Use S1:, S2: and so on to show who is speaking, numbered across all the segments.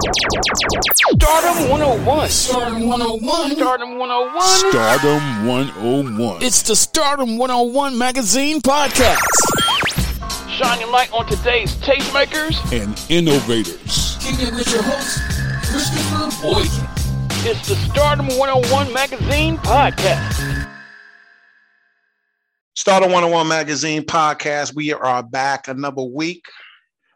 S1: Stardom 101. Stardom 101. Stardom 101.
S2: Stardom 101.
S1: It's the Stardom 101 magazine podcast. Shining light on today's tastemakers
S2: and innovators.
S3: Kicking with your host, Christopher Boykin.
S1: It's the Stardom 101 magazine podcast.
S4: Stardom 101 magazine podcast. We are back another week.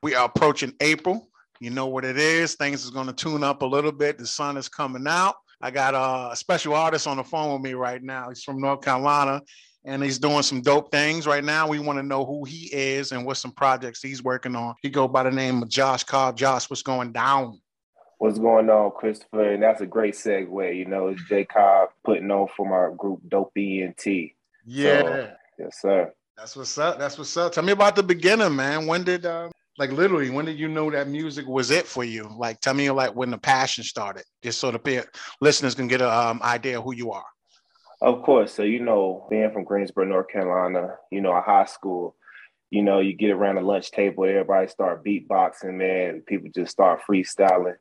S4: We are approaching April. You know what it is. Things is going to tune up a little bit. The sun is coming out. I got a special artist on the phone with me right now. He's from North Carolina and he's doing some dope things right now. We want to know who he is and what some projects he's working on. He go by the name of Josh Cobb. Josh, what's going down?
S5: What's going on, Christopher? And that's a great segue. You know, it's J Cobb putting on for my group Dope ENT.
S4: Yeah.
S5: So, yes, sir.
S4: That's what's up. That's what's up. Tell me about the beginning, man. When did um, like literally when did you know that music was it for you like tell me like when the passion started just so the listeners can get an um, idea of who you are
S5: of course so you know being from greensboro north carolina you know a high school you know you get around the lunch table everybody start beatboxing man people just start freestyling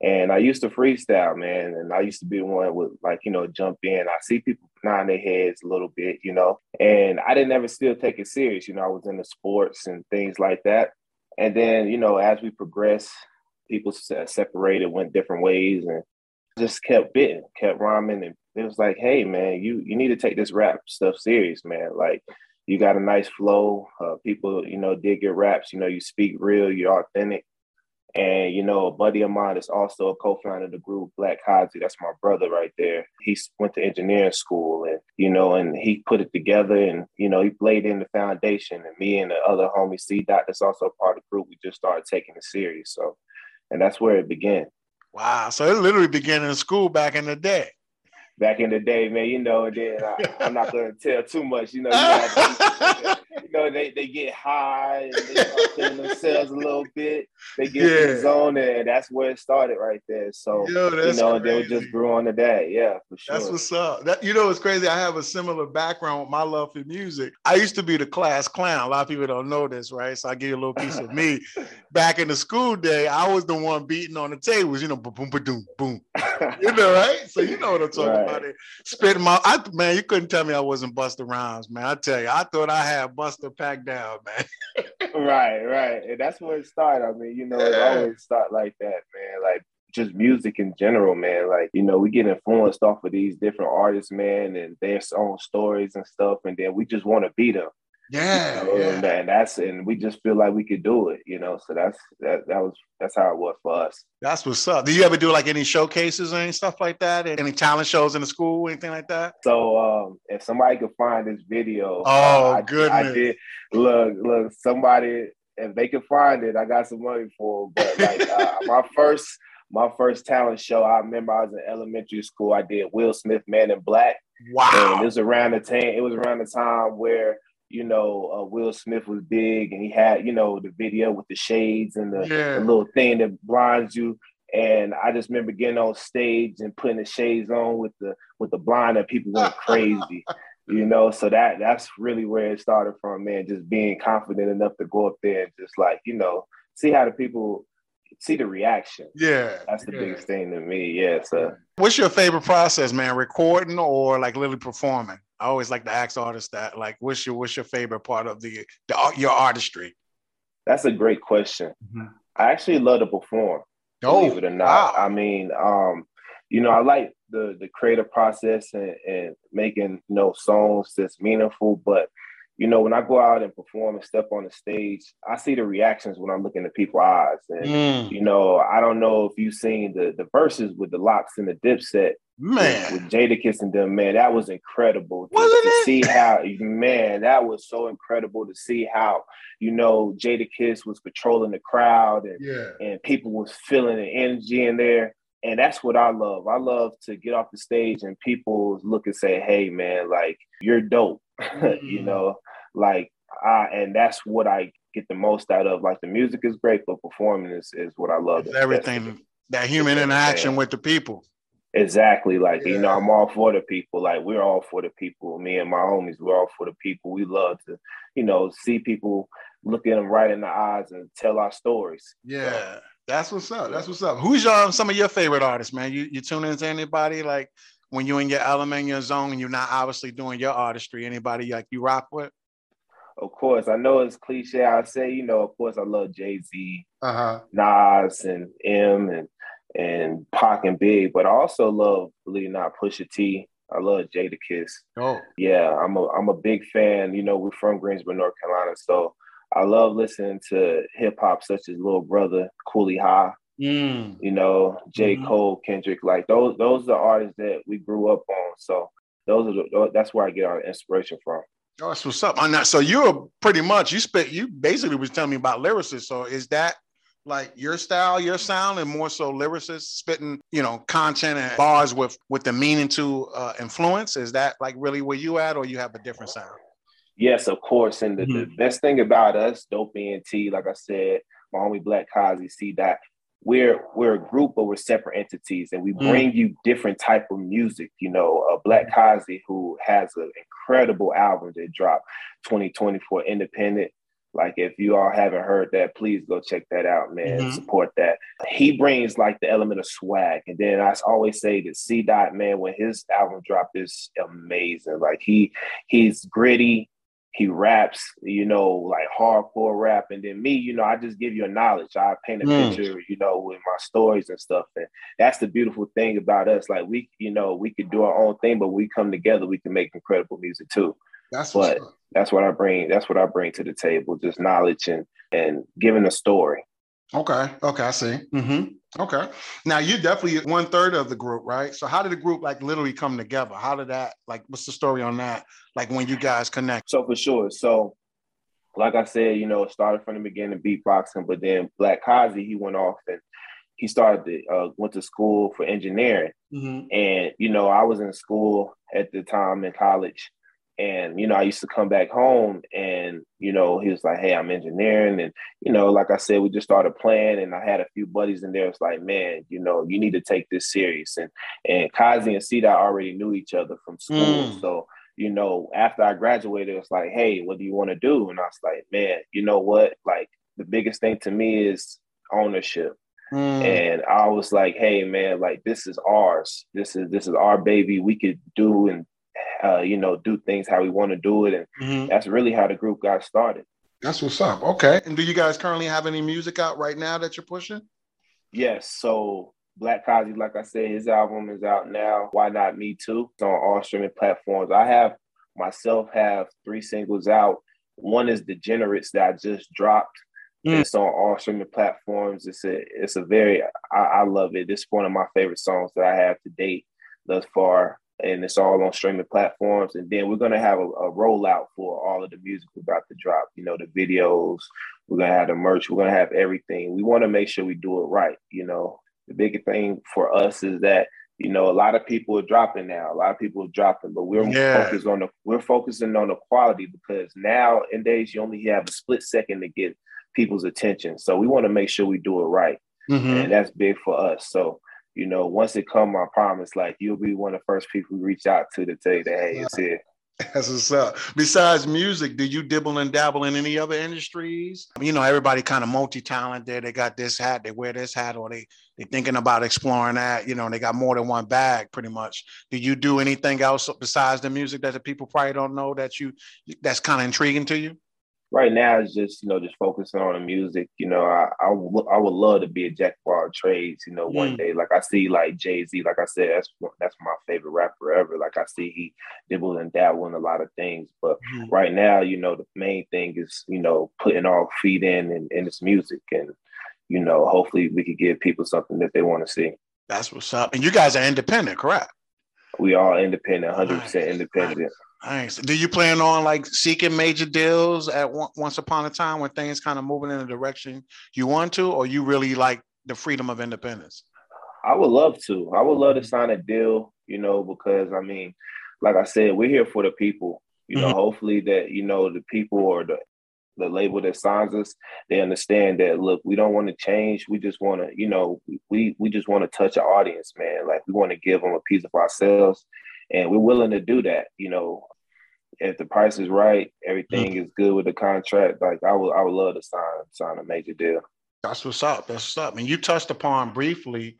S5: and I used to freestyle, man, and I used to be one with like, you know, jump in. I see people nod their heads a little bit, you know, and I didn't ever still take it serious. You know, I was into sports and things like that. And then, you know, as we progressed, people separated, went different ways, and just kept bitten, kept rhyming. And it was like, hey, man, you you need to take this rap stuff serious, man. Like, you got a nice flow. Uh, people, you know, dig your raps. You know, you speak real, you're authentic. And you know, a buddy of mine is also a co-founder of the group Black Kazi. That's my brother right there. He went to engineering school, and you know, and he put it together, and you know, he laid in the foundation. And me and the other homie C Dot, that's also part of the group. We just started taking it serious. So, and that's where it began.
S4: Wow! So it literally began in school back in the day
S5: back in the day, man, you know, and then I, am not gonna tell too much, you know, you, you know, they, they get high and they start feeling themselves a little bit. They get yeah. in the zone and that's where it started right there. So Yo, you know, they just grew on the day. Yeah, for sure.
S4: That's what's up. That you know it's crazy. I have a similar background with my love for music. I used to be the class clown. A lot of people don't know this, right? So I give you a little piece of me. Back in the school day, I was the one beating on the tables, you know, boom, boom, boom, boom. you know, right? So you know what I'm talking right. about. It spitting my I, man, you couldn't tell me I wasn't Busta Rhymes, man. I tell you, I thought I had Busta packed down, man.
S5: right, right. And that's where it started. I mean, you know, it always start like that, man. Like just music in general, man. Like, you know, we get influenced off of these different artists, man, and their own stories and stuff, and then we just want to beat them.
S4: Yeah,
S5: you know,
S4: yeah.
S5: And, and that's and we just feel like we could do it, you know. So that's that that was that's how it was for us.
S4: That's what's up. Do you ever do like any showcases or any stuff like that? Any talent shows in the school, anything like that?
S5: So um if somebody could find this video,
S4: oh
S5: I,
S4: goodness.
S5: I did look look somebody if they can find it, I got some money for them. But like uh, my first my first talent show, I remember I was in elementary school. I did Will Smith Man in Black.
S4: Wow.
S5: And it was around the time it was around the time where you know, uh, Will Smith was big and he had, you know, the video with the shades and the,
S4: yeah.
S5: the, little thing that blinds you. And I just remember getting on stage and putting the shades on with the with the blind and people went crazy. you know, so that that's really where it started from, man. Just being confident enough to go up there and just like, you know, see how the people see the reaction.
S4: Yeah.
S5: That's the
S4: yeah.
S5: biggest thing to me. Yeah. So
S4: what's your favorite process, man? Recording or like literally performing? I always like to ask artists that, like, what's your what's your favorite part of the, the your artistry?
S5: That's a great question. Mm-hmm. I actually love to perform.
S4: Oh,
S5: believe it or not.
S4: Wow.
S5: I mean, um, you know, I like the the creative process and, and making you know songs that's meaningful, but you know, when I go out and perform and step on the stage, I see the reactions when I'm looking at people's eyes. And
S4: mm.
S5: you know, I don't know if you've seen the the Verzuz with the LOX and the dipset.
S4: Man,
S5: with, with Jadakiss and them, man, that was incredible. to, to see how, man, that was so incredible to see how, you know, Jadakiss was controlling the crowd and
S4: yeah.
S5: and people was feeling the energy in there. And that's what I love. I love to get off the stage and people look and say, "Hey, man, like you're dope,"
S4: Mm.
S5: you know like I and that's what I get the most out of. Like the music is great, but performing is, is what I love.
S4: It's everything that human interaction with the people.
S5: Exactly. Like,
S4: Yeah.
S5: you know, I'm all for the people. Like we're all for the people. Me and my homies, we're all for the people. We love to, you know, see people look at them right in the eyes and tell our stories.
S4: Yeah. That's what's up. That's what's up. Who's your some of your favorite artists, man? You you tune into anybody like when you're in your element, your zone, and you're not obviously doing your artistry? Anybody like you rock with?
S5: Of course, I know it's cliche. I say, you know, of course, I love Jay Z,
S4: uh-huh.
S5: Nas, and M, and and Pac and Big, but I also love, believe it or not, Pusha T. I love Jada Kiss.
S4: Oh,
S5: yeah, I'm a I'm a big fan. You know, we're from Greensboro, North Carolina, so I love listening to hip hop such as Little Brother, Kooley High.
S4: Mm.
S5: You know, J. Mm-hmm. Cole, Kendrick, like those those are artists that we grew up on. So those are the, that's where I get our inspiration from.
S4: Oh, that's what's up. On that, so you're pretty much you spit you basically was telling me about lyricists. So is that like your style, your sound, and more so lyricists spitting, you know, content and bars with with the meaning to uh, influence? Is that like really where you at, or you have a different sound?
S5: Yes, of course. And the, mm-hmm. the best thing about us, Dope ENT, like I said, my homie Black Kazi, see that we're we're a group, but we're separate entities, and we mm. bring mm. you different type of music. You know, uh, Black Kazi, who has an incredible album that dropped 2024 independent. Like, if you all haven't heard that, please go check that out, man. Mm-hmm. Support that. He brings like the element of swag, and then I always say that C Dot, man, when his album dropped, is amazing. Like he he's gritty he raps, you know, like hardcore rap. And then me, you know, I just give you a knowledge. I paint a mm. picture, you know, with my stories and stuff. And that's the beautiful thing about us. Like we, you know, we could do our own thing, but we come together, we can make incredible music too.
S4: That's
S5: but that's what I bring. That's what I bring to the table, just knowledge and and giving a story.
S4: Okay. Okay. I see. Mm-hmm. Okay. Now you're definitely one third of the group, right? So how did the group like literally come together? How did that like? What's the story on that? Like when you guys connect?
S5: So for sure. So, like I said, you know, it started from the beginning beatboxing, but then Black Kazi he went off and he started to, uh, went to school for engineering, mm-hmm. and you know, I was in school at the time in college, and, you know, I used to come back home and, you know, he was like, Hey, I'm engineering. And, you know, like I said, we just started playing and I had a few buddies in there. It's like, man, you know, you need to take this serious. And and Kazi and C Dot already knew each other from school. Mm. So, you know, after I graduated, it was like, hey, what do you want to do? And I was like, man, you know what? Like the biggest thing to me is ownership. Mm. And I was like, hey man, like this is ours. This is this is our baby. We could do and uh, you know, do things how we want to do it. And mm-hmm. that's really how the group got started.
S4: That's what's up. Okay. And do you guys currently have any music out right now that you're pushing?
S5: Yes. So Black Kazi, like I said, his album is out now. Why not me too? It's on all streaming platforms. I have myself have three singles out. One is Degenerates that I just dropped. Mm. It's on all streaming platforms. It's a it's a very I, I love it. It's one of my favorite songs that I have to date thus far and it's all on streaming platforms. And then we're gonna have a, a, rollout for all of the music we're about to drop. You know, the videos. We're gonna have the merch. We're gonna have everything. We want to make sure we do it right. You know, the big thing for us is that you know a lot of people are dropping now. A lot of people are dropping, but we're yeah. focused on the we're focusing on the quality because now in days you only have a split second to get people's attention. So we want to make sure we do it right, mm-hmm. and that's big for us. So you know, once it come, I promise, like you'll be one of the first people we reach out to to tell you that, hey, it's here.
S4: That's what's up. Besides music, do you dibble and dabble in any other industries? You know, everybody kind of multi-talented. They got this hat, they wear this hat, or they they thinking about exploring that. You know, they got more than one bag, pretty much. Do you do anything else besides the music that the people probably don't know that you that's kind of intriguing to you?
S5: Right now it's just you know just focusing on the music. You know, I I, w- I would love to be a jack of all trades. You know, one mm. day like I see like Jay Z, like I said, that's that's my favorite rapper ever. Like I see he dibble and dabble in a lot of things, but mm. right now, you know, the main thing is you know putting all feet in and in this music, and you know, hopefully we could give people something that they want to see.
S4: That's what's up. And you guys are independent, correct?
S5: We are independent, hundred percent independent.
S4: Nice. Do you plan on like seeking major deals at one, once upon a time when things kind of moving in the direction you want to, or you really like the freedom of independence?
S5: I would love to. I would love to sign a deal, you know, because I mean, like I said, we're here for the people. You know, mm-hmm. hopefully that you know the people or the the label that signs us, they understand that look, we don't want to change. We just want to, you know, we we just want to touch our audience, man. Like we want to give them a piece of ourselves and we're willing to do that. You know, if the price is right, everything mm. is good with the contract. Like I would, I would love to sign sign a major deal.
S4: That's what's up. That's what's up. And you touched upon briefly,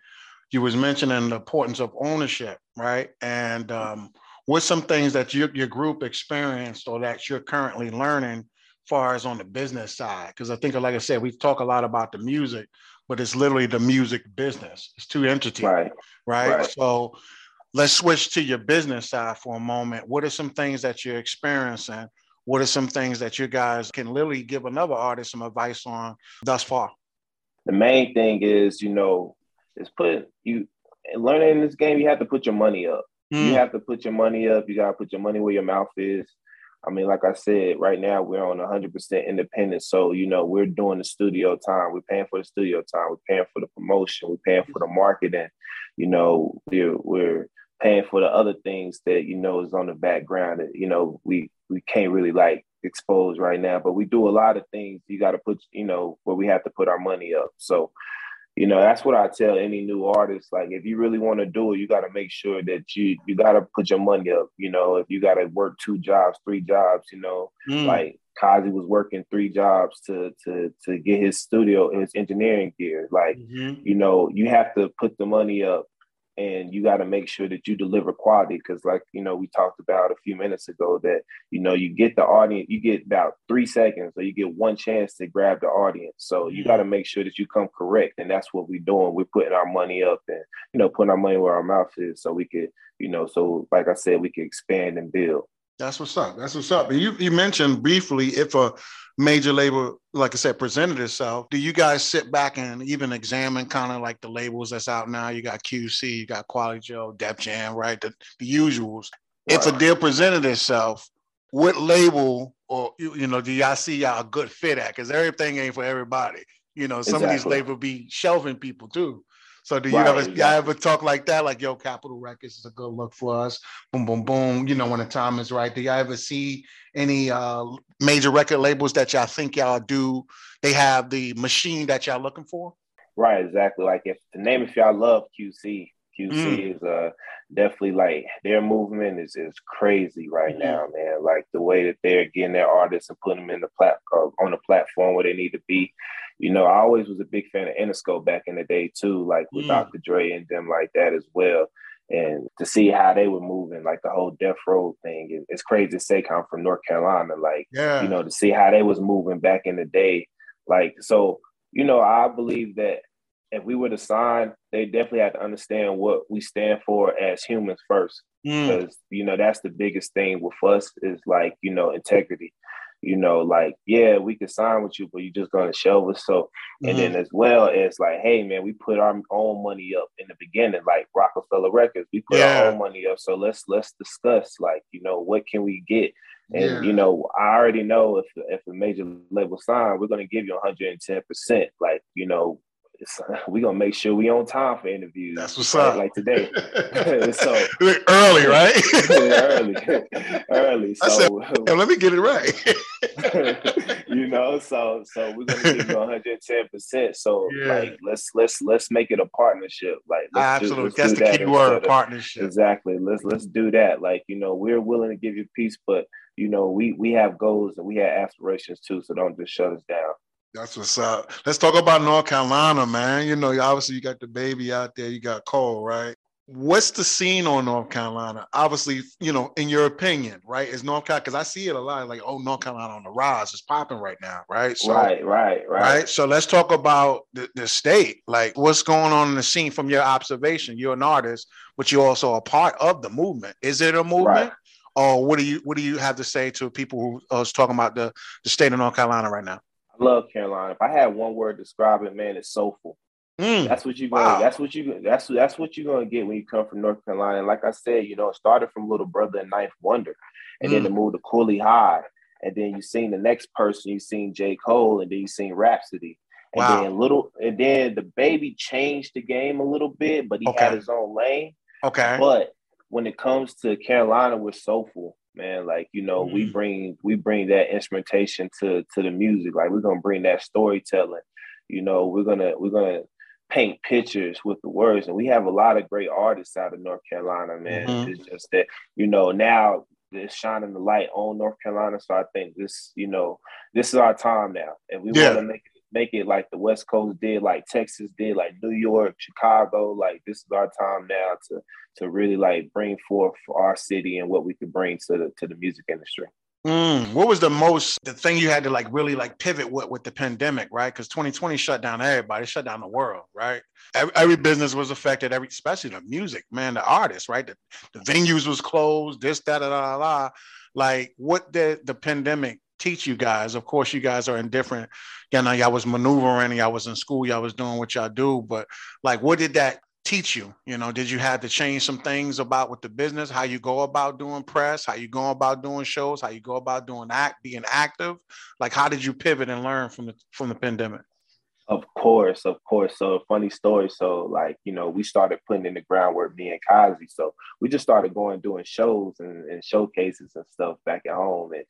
S4: you was mentioning the importance of ownership, right? And um, what's some things that your, your group experienced or that you're currently learning far as on the business side? Because I think, like I said, we talk a lot about the music, but it's literally the music business. It's two entities,
S5: Right.
S4: right?
S5: Right.
S4: So let's switch to your business side for a moment. What are some things that you're experiencing? What are some things that you guys can literally give another artist some advice on thus far?
S5: The main thing is, you know, is put you learning in this game. You have to put your money up.
S4: Mm.
S5: You have to put your money up. You gotta put your money where your mouth is. I mean, like I said, right now we're on 100% independent. So, you know, we're doing the studio time. We're paying for the studio time. We're paying for the promotion. We're paying for the marketing. You know, we're, we're paying for the other things that, you know, is on the background that, you know, we, we can't really like expose right now, but we do a lot of things. You got to put, you know, where we have to put our money up. So, you know that's what i tell any new artist like if you really want to do it you got to make sure that you you got to put your money up you know if you got to work two jobs three jobs you know
S4: Mm.
S5: like kazi was working three jobs to to to get his studio his engineering gear like
S4: Mhm.
S5: you know you have to put the money up and you got to make sure that you deliver quality because like you know we talked about a few minutes ago that you know you get the audience you get about three seconds or you get one chance to grab the audience. So you got to make sure that you come correct and that's what we're doing. We're putting our money up and you know putting our money where our mouth is so we could you know so like i said we can expand and build
S4: That's what's up. That's what's up. And you, you mentioned briefly if a major label, like I said, presented itself, do you guys sit back and even examine kind of like the labels that's out now? You got QC, you got Quality Joe, Def Jam, right? The, the usuals. If a deal presented itself, what label or you, you know do y'all see y'all a good fit at? Because everything ain't for everybody. You know, some of these labels be shelving people too. So do you
S5: Right,
S4: ever y'all ever talk like that? Like, yo, Capitol Records is a good look for us. Boom, boom, boom. You know, when the time is right. Do y'all ever see any uh major record labels that y'all think y'all do? They have the machine that y'all looking for?
S5: Right, exactly. Like if the name if y'all love QC, QC
S4: Mm.
S5: is uh definitely like their movement is is crazy right
S4: Mhm.
S5: now, man. Like the way that they're getting their artists and putting them in the plat uh, on the platform where they need to be. You know, I always was a big fan of Interscope back in the day too, like with
S4: Mm.
S5: Dr. Dre and them like that as well. And to see how they were moving, like the whole Death Row thing, it's crazy to say come from North Carolina, like
S4: Yeah.
S5: you know, to see how they was moving back in the day. Like, so, you know, I believe that if we were to sign, they definitely have to understand what we stand for as humans first.
S4: Mm.
S5: Because, you know, that's the biggest thing with us is like, you know, integrity. You know, like, yeah, we could sign with you, but you're just gonna show us. So and
S4: Mhm.
S5: then as well as like, hey man, we put our own money up in the beginning, like Roc-A-Fella Records. We put
S4: Yeah.
S5: our own money up. So let's let's discuss like, you know, what can we get? And
S4: Yeah.
S5: you know, I already know if if a major label sign, we're gonna give you 110 percent. Like, you know, we're gonna make sure we on time for interviews.
S4: That's what's
S5: right?
S4: up.
S5: Like today. So-
S4: early, right?
S5: early. Early.
S4: Said,
S5: So
S4: Hey, let me get it right.
S5: you know, so so we're gonna give you 110 percent. So
S4: Yeah.
S5: like let's let's let's make it a partnership. Like let's do-
S4: Absolutely.
S5: let's
S4: That's
S5: do
S4: the
S5: that
S4: key word,
S5: of-
S4: partnership.
S5: Exactly. Let's let's do that. Like, you know, we're willing to give you piece, but you know, we we have goals and we have aspirations too. So don't just shut us down.
S4: That's what's up. Let's talk about North Carolina, man. You know, obviously you got DaBaby out there, you got Cole, right? What's the scene on North Carolina? Obviously, you know, in your opinion, right? Is North Carolina because I see it a lot, like, oh, North Carolina on the rise, it's popping right now, right? So,
S5: right, right, right.
S4: right. So let's talk about the, the state. Like, what's going on in the scene from your observation? You're an artist, but you're also a part of the movement. Is it a movement?
S5: Right.
S4: Or what do you what do you have to say to people who uh, are talking about the, the state of North Carolina right now?
S5: Love Carolina. If I had one word to describe it, man, it's soulful.
S4: Mm,
S5: That's what you're gonna.
S4: Wow.
S5: That's what you. That's that's what you're gonna get when you come from North Carolina. And like I said, you know, it started from Little Brother and 9th Wonder, and then
S4: Mm.
S5: it moved to Kooley High, and then you seen the next person. You seen J Cole, and then you seen Rapsody, and
S4: Wow.
S5: then little, and then DaBaby changed the game a little bit, but he
S4: Okay.
S5: had his own lane.
S4: okay.
S5: But when it comes to Carolina, we're soulful, man. Like you know, we
S4: Mm.
S5: bring we bring that instrumentation to to the music. Like we're gonna bring that storytelling. You know, we're gonna we're gonna paint pictures with the words, and we have a lot of great artists out of North Carolina, man.
S4: Mhm.
S5: It's just that you know now it's shining the light on North Carolina. So I think this, you know, this is our time now, and we
S4: Yeah.
S5: want to make it. Make it like the West Coast did, like Texas did, like New York, Chicago. Like this is our time now to to really like bring forth our city and what we could bring to the to the music industry.
S4: Mm, what was the most the thing you had to like really like pivot with with the pandemic, right? Because 2020 shut down everybody, shut down the world, right? Every, every, business was affected, every especially the music, man, the artists, right? The, the venues was closed, this, that, da, da, da. Like, what did the pandemic teach you guys? Of course, you guys are in different, you know, y'all was maneuvering, y'all was in school, y'all was doing what y'all do, but like, what did that teach you? You know, did you have to change some things about with the business, how you go about doing press, how you go about doing shows, how you go about doing act, being active? Like, how did you pivot and learn from the from the pandemic?
S5: Of course, of course. So funny story. So like, you know, we started putting in the groundwork being Kazi. So we just started going doing shows and, and showcases and stuff back at home. And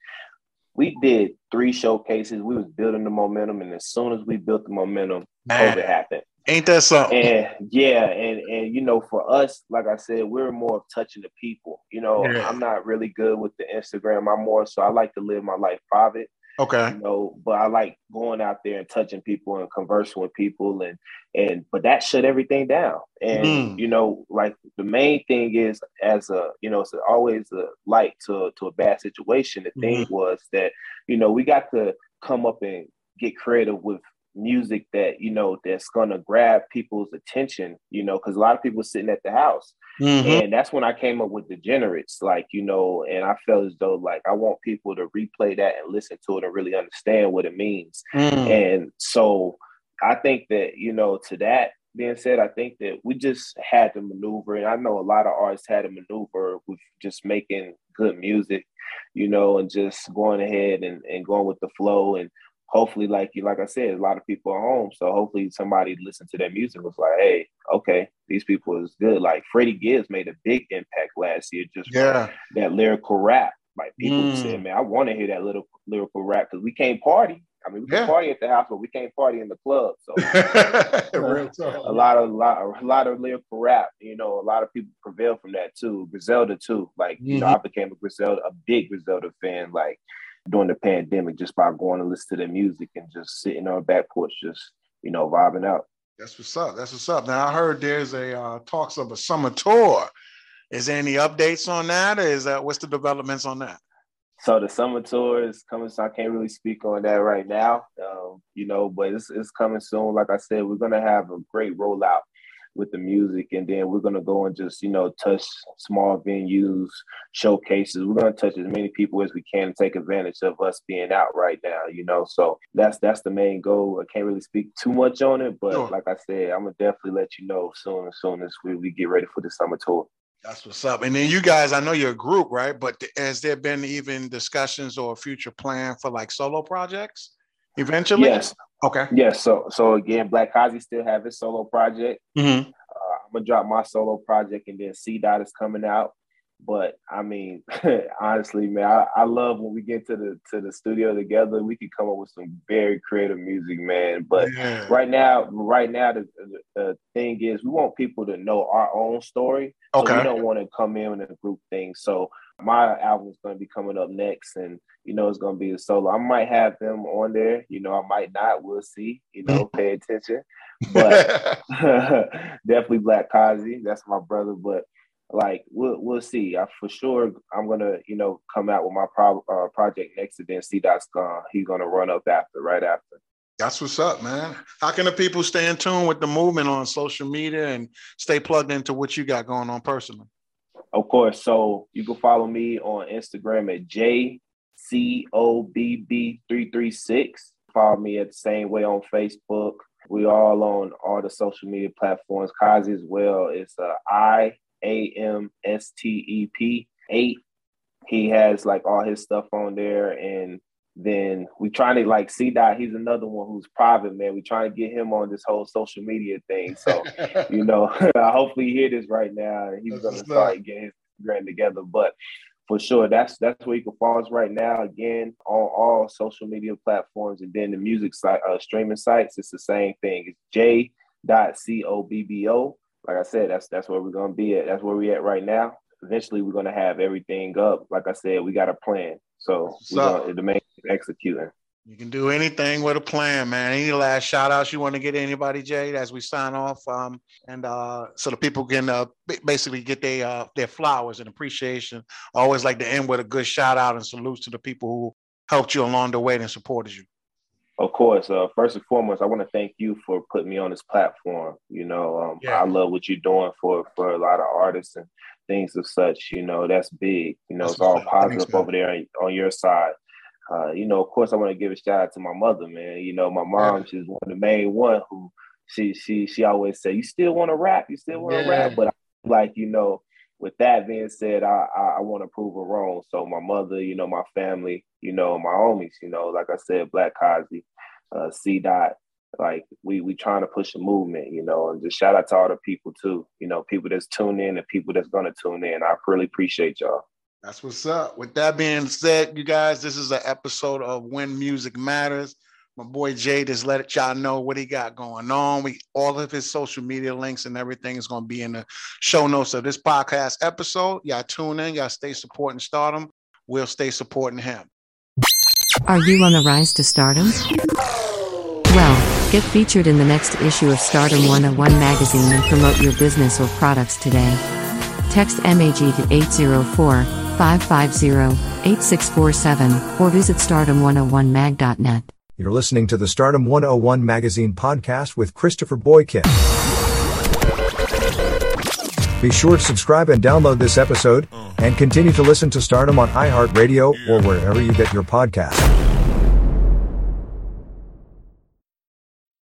S5: we did three showcases. We was building the momentum. And as soon as we built the momentum, Man. COVID happened.
S4: Ain't that something?
S5: And yeah, and and you know, for us, like I said, we're more of touching the people. You know, yeah. I'm not really good with the Instagram. I'm more so I like to live my life private.
S4: Okay.
S5: You know, but I like going out there and touching people and conversing with people and and but that shut everything down. And mm. you know, like the main thing is as a you know, it's always a light to to a bad situation. The thing mm-hmm. was that, you know, we got to come up and get creative with music that you know that's gonna grab people's attention you know because a lot of people sitting at the house mm-hmm. and that's when i came up with degenerates like you know and i felt as though like i want people to replay that and listen to it and really understand what it means mm. and so i think that you know to that being said i think that we just had to maneuver and i know a lot of artists had to maneuver with just making good music you know and just going ahead and, and going with the flow and hopefully, like you, like I said, a lot of people are home. So hopefully somebody listened to that music was like, hey, okay, these people is good. Like Freddie Gibbs made a big impact last year just
S4: yeah.
S5: that lyrical rap. Like people mm. said, man, I want to hear that little lyrical rap because we can't party. I mean, we can yeah. party at the house, but we can't party in the club. So a lot of a lot, a lot of lyrical rap. You know, a lot of people prevail from that too. Griselda too. Like mm-hmm. you know, mm-hmm. I became a Griselda, a big Griselda fan. Like during the pandemic just by going to listen to their music and just sitting on the back porch, just you know, vibing out.
S4: That's what's up. That's what's up. Now I heard there's a uh, talks of a summer tour. Is there any updates on that? Or is that what's the developments on that?
S5: So the summer tour is coming. So I can't really speak on that right now. Um, you know, but it's it's coming soon. Like I said, we're gonna have a great rollout with the music and then we're going to go and just you know touch small venues showcases we're going to touch as many people as we can and take advantage of us being out right now you know so that's that's the main goal i can't really speak too much on it but sure. like i said i'm gonna definitely let you know soon as soon as we, we get ready for the summer tour
S4: that's what's up. And then you guys, I know you're a group, right? But has there been even discussions or future plan for like solo projects eventually?
S5: Yes.
S4: Okay.
S5: Yes. So so again, Black Kazi still have his solo project.
S4: Mm-hmm.
S5: Uh, I'm gonna drop my solo project, and then C Dot is coming out. But I mean, honestly, man, I, I, love when we get to the to the studio together. We can come up with some very creative music, man. But yeah. right now, right now, the, the, thing is, we want people to know our own story.
S4: Okay.
S5: So we don't want to come in with a group thing. So my album is going to be coming up next, and you know it's going to be a solo. I might have them on there. You know, I might not. We'll see. You know, mm-hmm. pay attention. But definitely Black Kazi. That's my brother. But like we'll we'll see. I for sure I'm gonna you know come out with my pro, uh, project next, and then C Dot's gone. He's gonna run up after, right after.
S4: That's what's up, man. How can the people stay in tune with the movement on social media and stay plugged into what you got going on personally?
S5: Of course. So you can follow me on Instagram at JCOBB336. Follow me at the same way on Facebook. We all on all the social media platforms. Kazi as well. It's uh, I A M S T E P eight. He has like all his stuff on there, and then we trying to like see dot. he's another one who's private, man. We trying to get him on this whole social media thing. So, you know, hopefully he hear this right now and he's gonna start getting his grand together. But for sure, that's that's where you can follow us right now. Again, on all social media platforms, and then the music site, uh, streaming sites. It's the same thing. It's J. C O B B O. Like I said, that's that's where we're gonna be at. That's where we're at right now. Eventually, we're gonna have everything up. Like I said, we got a plan. So we're gonna, the main executing.
S4: You can do anything with a plan, man. Any last shout outs you want to get anybody, Jade, as we sign off? Um, and uh, so the people can uh, basically get their uh, their flowers and appreciation. I always like to end with a good shout out and salutes to the people who helped you along the way and supported you.
S5: Of course. Uh, first and foremost, I want to thank you for putting me on this platform. You know, um, yeah. I love what you're doing for for a lot of artists and things of such. You know, that's big. You know, that's it's all positive over there on your side. Uh, you know, of course, I want to give a shout out to my mother, man. You know, my mom, she's one of the main one who she she she always said, "You still want to rap? You still want to yeah. rap?" But like, you know, with that being said, I I, I want to prove her wrong. So my mother, you know, my family, you know, my homies, you know, like I said, Black Kazi, uh, C Dot, like we we trying to push a movement, you know, and just shout out to all the people too, you know, people that's tuned in and people that's gonna tune in. I really appreciate y'all.
S4: That's what's up. With that being said, you guys, this is an episode of When Music Matters. My boy Jay just let y'all know what he got going on. We all of his social media links and everything is going to be in the show notes of this podcast episode. Y'all tune in, y'all stay supporting stardom. We'll stay supporting him.
S6: Are you on the rise to stardom? Well, get featured in the next issue of Stardom 101 magazine and promote your business or products today. Text MAG to 804 550 8647 or visit stardom101mag.net.
S7: You're listening to the Stardom 101 Magazine podcast with Christopher Boykin. Be sure to subscribe and download this episode, and continue to listen to Stardom on iHeartRadio or wherever you get your podcasts.